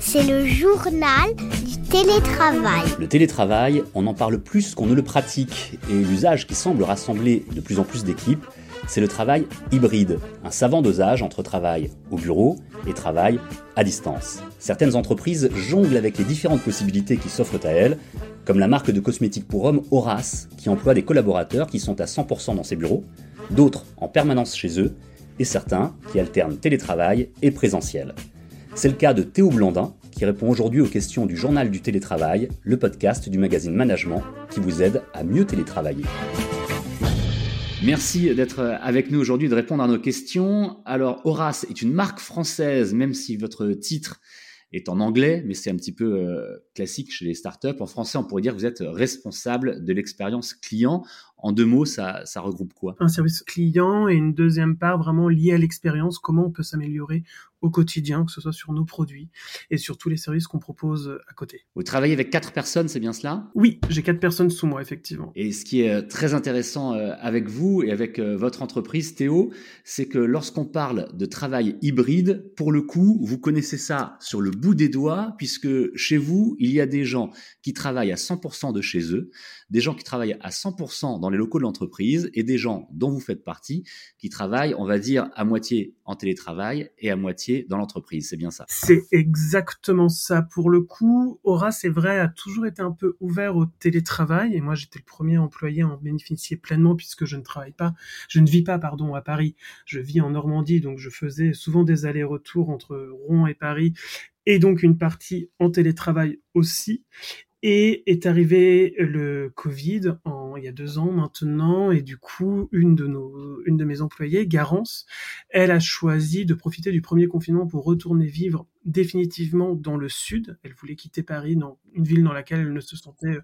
C'est le journal du télétravail. Le télétravail, on en parle plus qu'on ne le pratique, et l'usage qui semble rassembler de plus en plus d'équipes, c'est le travail hybride, un savant dosage entre travail au bureau et travail à distance. Certaines entreprises jonglent avec les différentes possibilités qui s'offrent à elles, comme la marque de cosmétiques pour hommes Horace, qui emploie des collaborateurs qui sont à 100% dans ses bureaux, d'autres en permanence chez eux, et certains qui alternent télétravail et présentiel. C'est le cas de Théo Blandin, qui répond aujourd'hui aux questions du Journal du télétravail, le podcast du magazine Management qui vous aide à mieux télétravailler. Merci d'être avec nous aujourd'hui, de répondre à nos questions. Alors, Horace est une marque française, même si votre titre est en anglais, mais c'est un petit peu euh, classique chez les startups. En français, on pourrait dire que vous êtes responsable de l'expérience client. En deux mots, ça, ça regroupe quoi? Un service client et une deuxième part vraiment liée à l'expérience, comment on peut s'améliorer au quotidien, que ce soit sur nos produits et sur tous les services qu'on propose à côté. Vous travaillez avec quatre personnes, c'est bien cela? Oui, j'ai quatre personnes sous moi, effectivement. Et ce qui est euh, très intéressant euh, avec vous et avec euh, votre entreprise, Théo, c'est que lorsqu'on parle de travail hybride, pour le coup, vous connaissez ça sur le bout des doigts, puisque chez vous, il y a des gens qui travaillent à 100% de chez eux, des gens qui travaillent à 100% dans les locaux de l'entreprise et des gens dont vous faites partie qui travaillent, on va dire, à moitié en télétravail et à moitié dans l'entreprise. C'est bien ça. C'est exactement ça. Pour le coup, Aura, c'est vrai, a toujours été un peu ouvert au télétravail et moi, j'étais le premier employé à en bénéficier pleinement puisque je ne travaille pas, je ne vis pas, pardon, à Paris. Je vis en Normandie, donc je faisais souvent des allers-retours entre Rouen et Paris et donc une partie en télétravail aussi. Et est arrivé le Covid en, il y a deux ans maintenant, et du coup, une de nos, une de mes employées, Garance, elle a choisi de profiter du premier confinement pour retourner vivre définitivement dans le sud. Elle voulait quitter Paris, dans une ville dans laquelle elle ne se sentait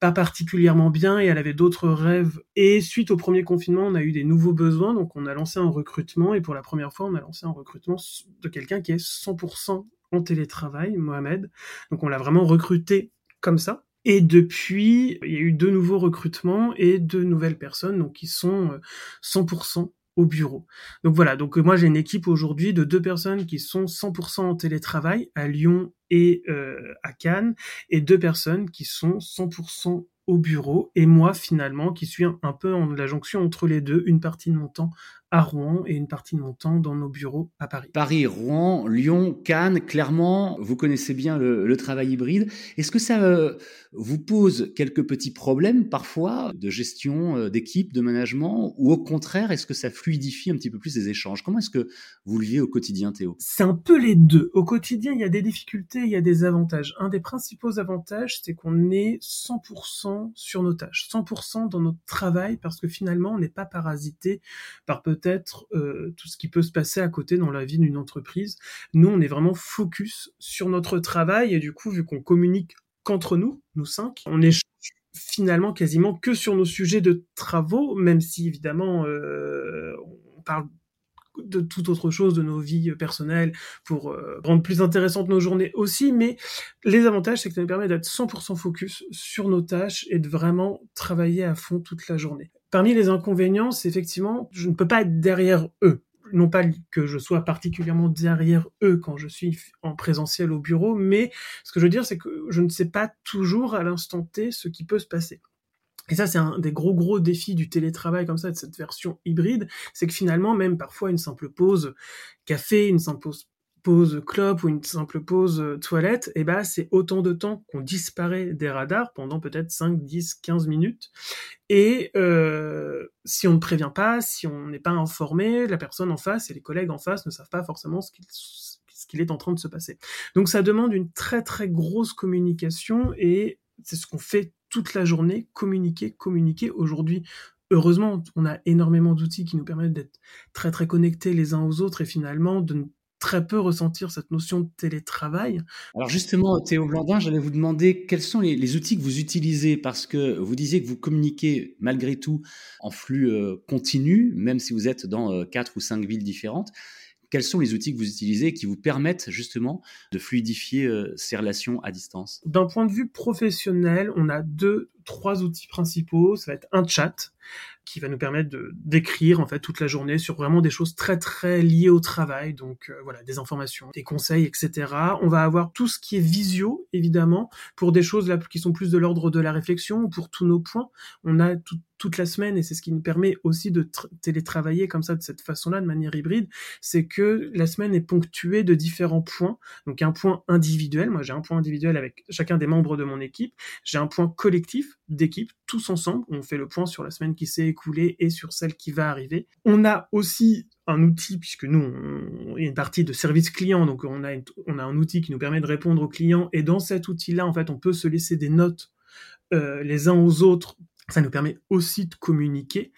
pas particulièrement bien et elle avait d'autres rêves. Et suite au premier confinement, on a eu des nouveaux besoins, donc on a lancé un recrutement et pour la première fois, on a lancé un recrutement de quelqu'un qui est 100% en télétravail, Mohamed. Donc on l'a vraiment recruté comme ça. Et depuis, il y a eu deux nouveaux recrutements et deux nouvelles personnes, donc qui sont 100% euh, au bureau. Donc voilà, donc moi j'ai une équipe aujourd'hui de deux personnes qui sont 100% en télétravail à Lyon et euh, à Cannes, et deux personnes qui sont 100% au bureau, et moi finalement qui suis un, peu en la jonction entre les deux, une partie de mon temps à Rouen et une partie de mon temps dans nos bureaux à Paris. Paris, Rouen, Lyon, Cannes, clairement, vous connaissez bien le, travail hybride. Est-ce que ça euh, vous pose quelques petits problèmes parfois de gestion euh, d'équipe, de management, ou au contraire, est-ce que ça fluidifie un petit peu plus les échanges? Comment est-ce que vous le vivez au quotidien, Théo? C'est un peu les deux. Au quotidien, il y a des difficultés, il y a des avantages. Un des principaux avantages, c'est qu'on est 100% sur nos tâches, 100% dans notre travail, parce que finalement, on n'est pas parasité par peut peut-être euh, tout ce qui peut se passer à côté dans la vie d'une entreprise. Nous, on est vraiment focus sur notre travail et du coup, vu qu'on communique qu'entre nous, nous cinq, on est finalement quasiment que sur nos sujets de travaux, même si évidemment euh, on parle de toute autre chose de nos vies personnelles pour euh, rendre plus intéressantes nos journées aussi, mais les avantages, c'est que ça nous permet d'être 100% focus sur nos tâches et de vraiment travailler à fond toute la journée. Parmi les inconvénients, c'est effectivement, je ne peux pas être derrière eux. Non pas que je sois particulièrement derrière eux quand je suis en présentiel au bureau, mais ce que je veux dire, c'est que je ne sais pas toujours à l'instant T ce qui peut se passer. Et ça, c'est un des gros gros défis du télétravail comme ça, de cette version hybride, c'est que finalement, même parfois une simple pause café, une simple pause pause clope ou une simple pause euh, toilette, et eh ben c'est autant de temps qu'on disparaît des radars pendant peut-être 5, 10, 15 minutes. Et euh, si on ne prévient pas, si on n'est pas informé, la personne en face et les collègues en face ne savent pas forcément ce qu'il ce qu'il est en train de se passer. Donc ça demande une très très grosse communication et c'est ce qu'on fait toute la journée, communiquer, communiquer. Aujourd'hui, heureusement, on a énormément d'outils qui nous permettent d'être très très connectés les uns aux autres et finalement de ne très peu ressentir cette notion de télétravail. Alors justement, Théo Blandin, j'allais vous demander quels sont les, outils que vous utilisez? Parce que vous disiez que vous communiquez malgré tout en flux euh, continu, même si vous êtes dans euh, quatre ou cinq villes différentes. Quels sont les outils que vous utilisez qui vous permettent justement de fluidifier euh, ces relations à distance? D'un point de vue professionnel, on a deux trois outils principaux. Ça va être un chat qui va nous permettre d'écrire en fait toute la journée sur vraiment des choses très très liées au travail, donc euh, voilà des informations, des conseils, etc. On va avoir tout ce qui est visio évidemment pour des choses là qui sont plus de l'ordre de la réflexion ou pour tous nos points. On a toute la semaine et c'est ce qui nous permet aussi de télétravailler comme ça de cette façon-là de manière hybride, c'est que la semaine est ponctuée de différents points. Donc un point individuel, moi j'ai un point individuel avec chacun des membres de mon équipe, j'ai un point collectif d'équipe tous ensemble, on fait le point sur la semaine qui s'est écoulée et sur celle qui va arriver. On a aussi un outil, puisque nous, on, a une partie de service client, donc on a, on a un outil qui nous permet de répondre aux clients, et dans cet outil-là, en fait, on peut se laisser des notes euh, les uns aux autres. Ça nous permet aussi de communiquer.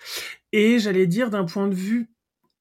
Et j'allais dire d'un point de vue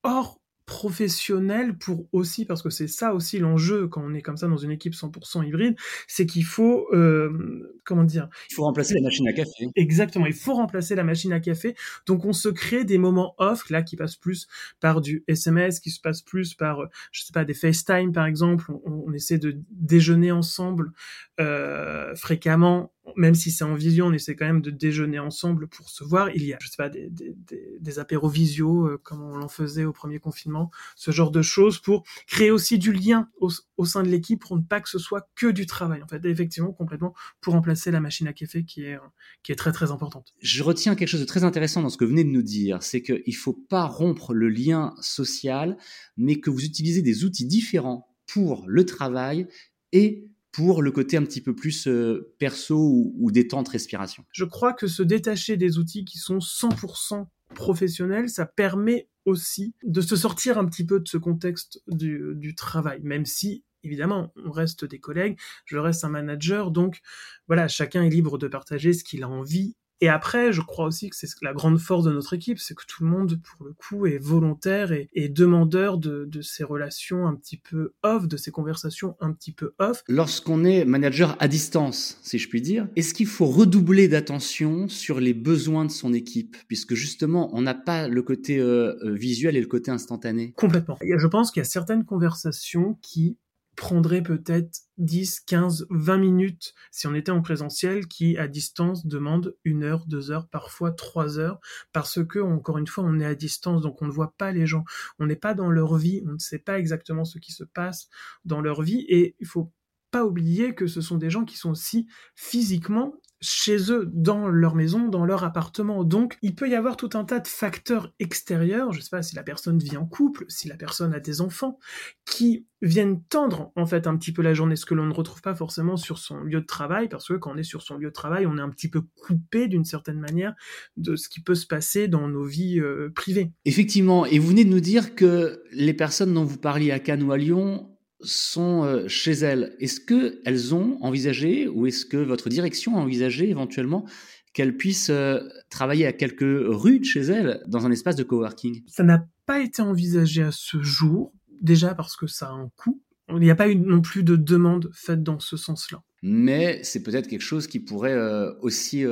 hors professionnel pour aussi, parce que c'est ça aussi l'enjeu quand on est comme ça dans une équipe 100% hybride, c'est qu'il faut, euh, comment dire Il faut remplacer la machine à café. Exactement, il faut remplacer la machine à café. Donc on se crée des moments off, là, qui passent plus par du SMS, qui se passent plus par, je sais pas, des FaceTime par exemple. On, on essaie de déjeuner ensemble euh, fréquemment même si c'est en vision, on essaie quand même de déjeuner ensemble pour se voir. Il y a, je sais pas, des, des, apéros visio, euh, comme on l'en faisait au premier confinement, ce genre de choses pour créer aussi du lien au, sein de l'équipe pour ne pas que ce soit que du travail. En fait, effectivement, complètement pour remplacer la machine à café qui est, qui est très très importante. Je retiens quelque chose de très intéressant dans ce que vous venez de nous dire, c'est qu'il faut pas rompre le lien social, mais que vous utilisez des outils différents pour le travail et pour le côté un petit peu plus euh, perso ou, détente respiration. Je crois que se détacher des outils qui sont 100% professionnels, ça permet aussi de se sortir un petit peu de ce contexte du travail, même si évidemment, on reste des collègues, je reste un manager, donc voilà, chacun est libre de partager ce qu'il a envie et après, je crois aussi que c'est la grande force de notre équipe, c'est que tout le monde, pour le coup, est volontaire et, et demandeur de, de, ces relations un petit peu off, de ces conversations un petit peu off. Lorsqu'on est manager à distance, si je puis dire, est-ce qu'il faut redoubler d'attention sur les besoins de son équipe, puisque justement, on n'a pas le côté euh, euh visuel et le côté instantané Complètement. Je pense qu'il y a certaines conversations qui prendrait peut-être 10, 15, 20 minutes si on était en présentiel qui à distance demande une heure, deux heures, parfois trois heures parce que encore une fois on est à distance donc on ne voit pas les gens, on n'est pas dans leur vie, on ne sait pas exactement ce qui se passe dans leur vie et il faut pas oublier que ce sont des gens qui sont aussi physiquement chez eux, dans leur maison, dans leur appartement. Donc, il peut y avoir tout un tas de facteurs extérieurs, je sais pas si la personne vit en couple, si la personne a des enfants, qui viennent tendre, en fait, un petit peu la journée, ce que l'on ne retrouve pas forcément sur son lieu de travail, parce que quand on est sur son lieu de travail, on est un petit peu coupé, d'une certaine manière, de ce qui peut se passer dans nos vies euh, privées. Effectivement, et vous venez de nous dire que les personnes dont vous parliez à Cannes ou à Lyon sont euh, chez elles. Est-ce qu'elles ont envisagé ou est-ce que votre direction a envisagé éventuellement qu'elles puissent euh, travailler à quelques rues de chez elles dans un espace de coworking? Ça n'a pas été envisagé à ce jour, déjà parce que ça a un coût. Il n'y a pas eu non plus de demande faite dans ce sens-là. Mais c'est peut-être quelque chose qui pourrait euh, aussi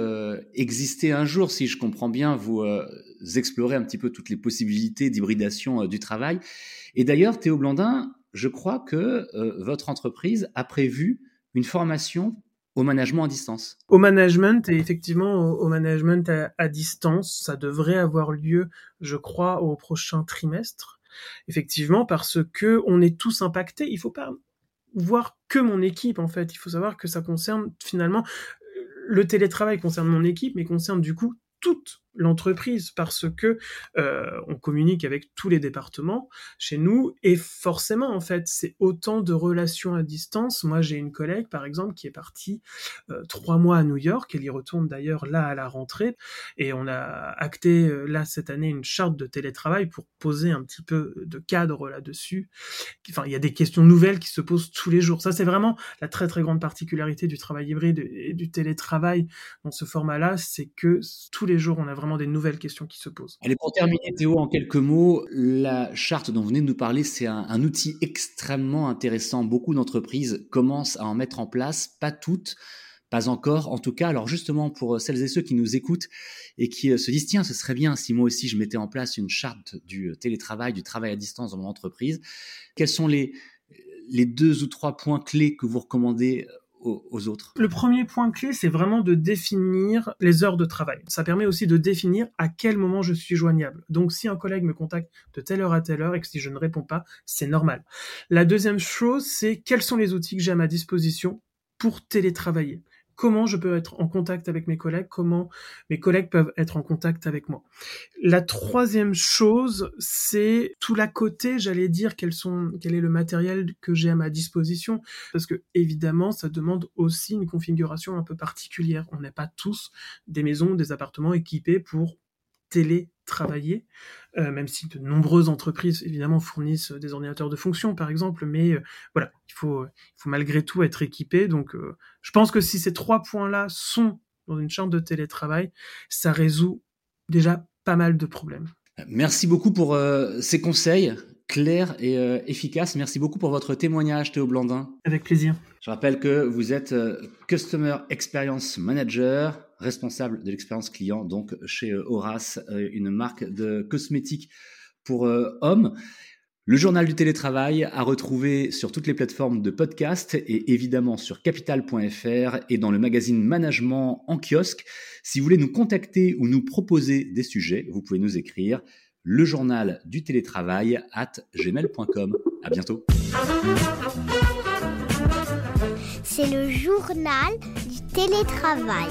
exister un jour, si je comprends bien, vous explorez un petit peu toutes les possibilités d'hybridation du travail. Et d'ailleurs, Théo Blandin, je crois que euh, votre entreprise a prévu une formation au management à distance. Au management et effectivement au, management à, distance, ça devrait avoir lieu, je crois, au prochain trimestre. Effectivement, parce que on est tous impactés. Il faut pas voir que mon équipe en fait. Il faut savoir que ça concerne finalement le télétravail concerne mon équipe, mais concerne du coup toute l'entreprise parce que euh, on communique avec tous les départements chez nous et forcément en fait c'est autant de relations à distance. Moi j'ai une collègue par exemple qui est partie euh, trois mois à New York, elle y retourne d'ailleurs là à la rentrée et on a acté euh, là cette année une charte de télétravail pour poser un petit peu de cadre là-dessus. Enfin il y a des questions nouvelles qui se posent tous les jours. Ça c'est vraiment la très très grande particularité du travail hybride et du télétravail dans ce format-là, c'est que tous les jours on a vraiment des nouvelles questions qui se posent. Allez, pour terminer, Théo, en quelques mots, la charte dont vous venez de nous parler, c'est un, outil extrêmement intéressant. Beaucoup d'entreprises commencent à en mettre en place, pas toutes, pas encore, en tout cas. Alors justement, pour celles et ceux qui nous écoutent et qui euh, se disent, tiens, ce serait bien si moi aussi je mettais en place une charte du télétravail, du travail à distance dans mon entreprise, quels sont les, les deux ou trois points clés que vous recommandez Le premier point clé, c'est vraiment de définir les heures de travail. Ça permet aussi de définir à quel moment je suis joignable. Donc si un collègue me contacte de telle heure à telle heure et que si je ne réponds pas, c'est normal. La deuxième chose, c'est quels sont les outils que j'ai à ma disposition pour télétravailler comment je peux être en contact avec mes collègues, comment mes collègues peuvent être en contact avec moi. La troisième chose, c'est tout l'à côté, j'allais dire, quel est le matériel que j'ai à ma disposition, parce que évidemment, ça demande aussi une configuration un peu particulière. On n'est pas tous des maisons, des appartements équipés pour télétravailler, euh, même si de nombreuses entreprises évidemment fournissent des ordinateurs de fonction par exemple, mais euh, voilà, il faut, malgré tout être équipé. Donc euh, je pense que si ces trois points-là sont dans une chambre de télétravail, ça résout déjà pas mal de problèmes. Merci beaucoup pour ces conseils clairs et efficaces. Merci beaucoup pour votre témoignage, Théo Blandin. Avec plaisir. Je rappelle que vous êtes Customer Experience Manager responsable de l'expérience client, donc chez euh, Horace, euh, une marque de cosmétiques pour euh, hommes. Le journal du télétravail à retrouver sur toutes les plateformes de podcast et évidemment sur capital.fr et dans le magazine Management en kiosque. Si vous voulez nous contacter ou nous proposer des sujets, vous pouvez nous écrire le journal du télétravail at gmail.com. À bientôt. C'est le journal du télétravail.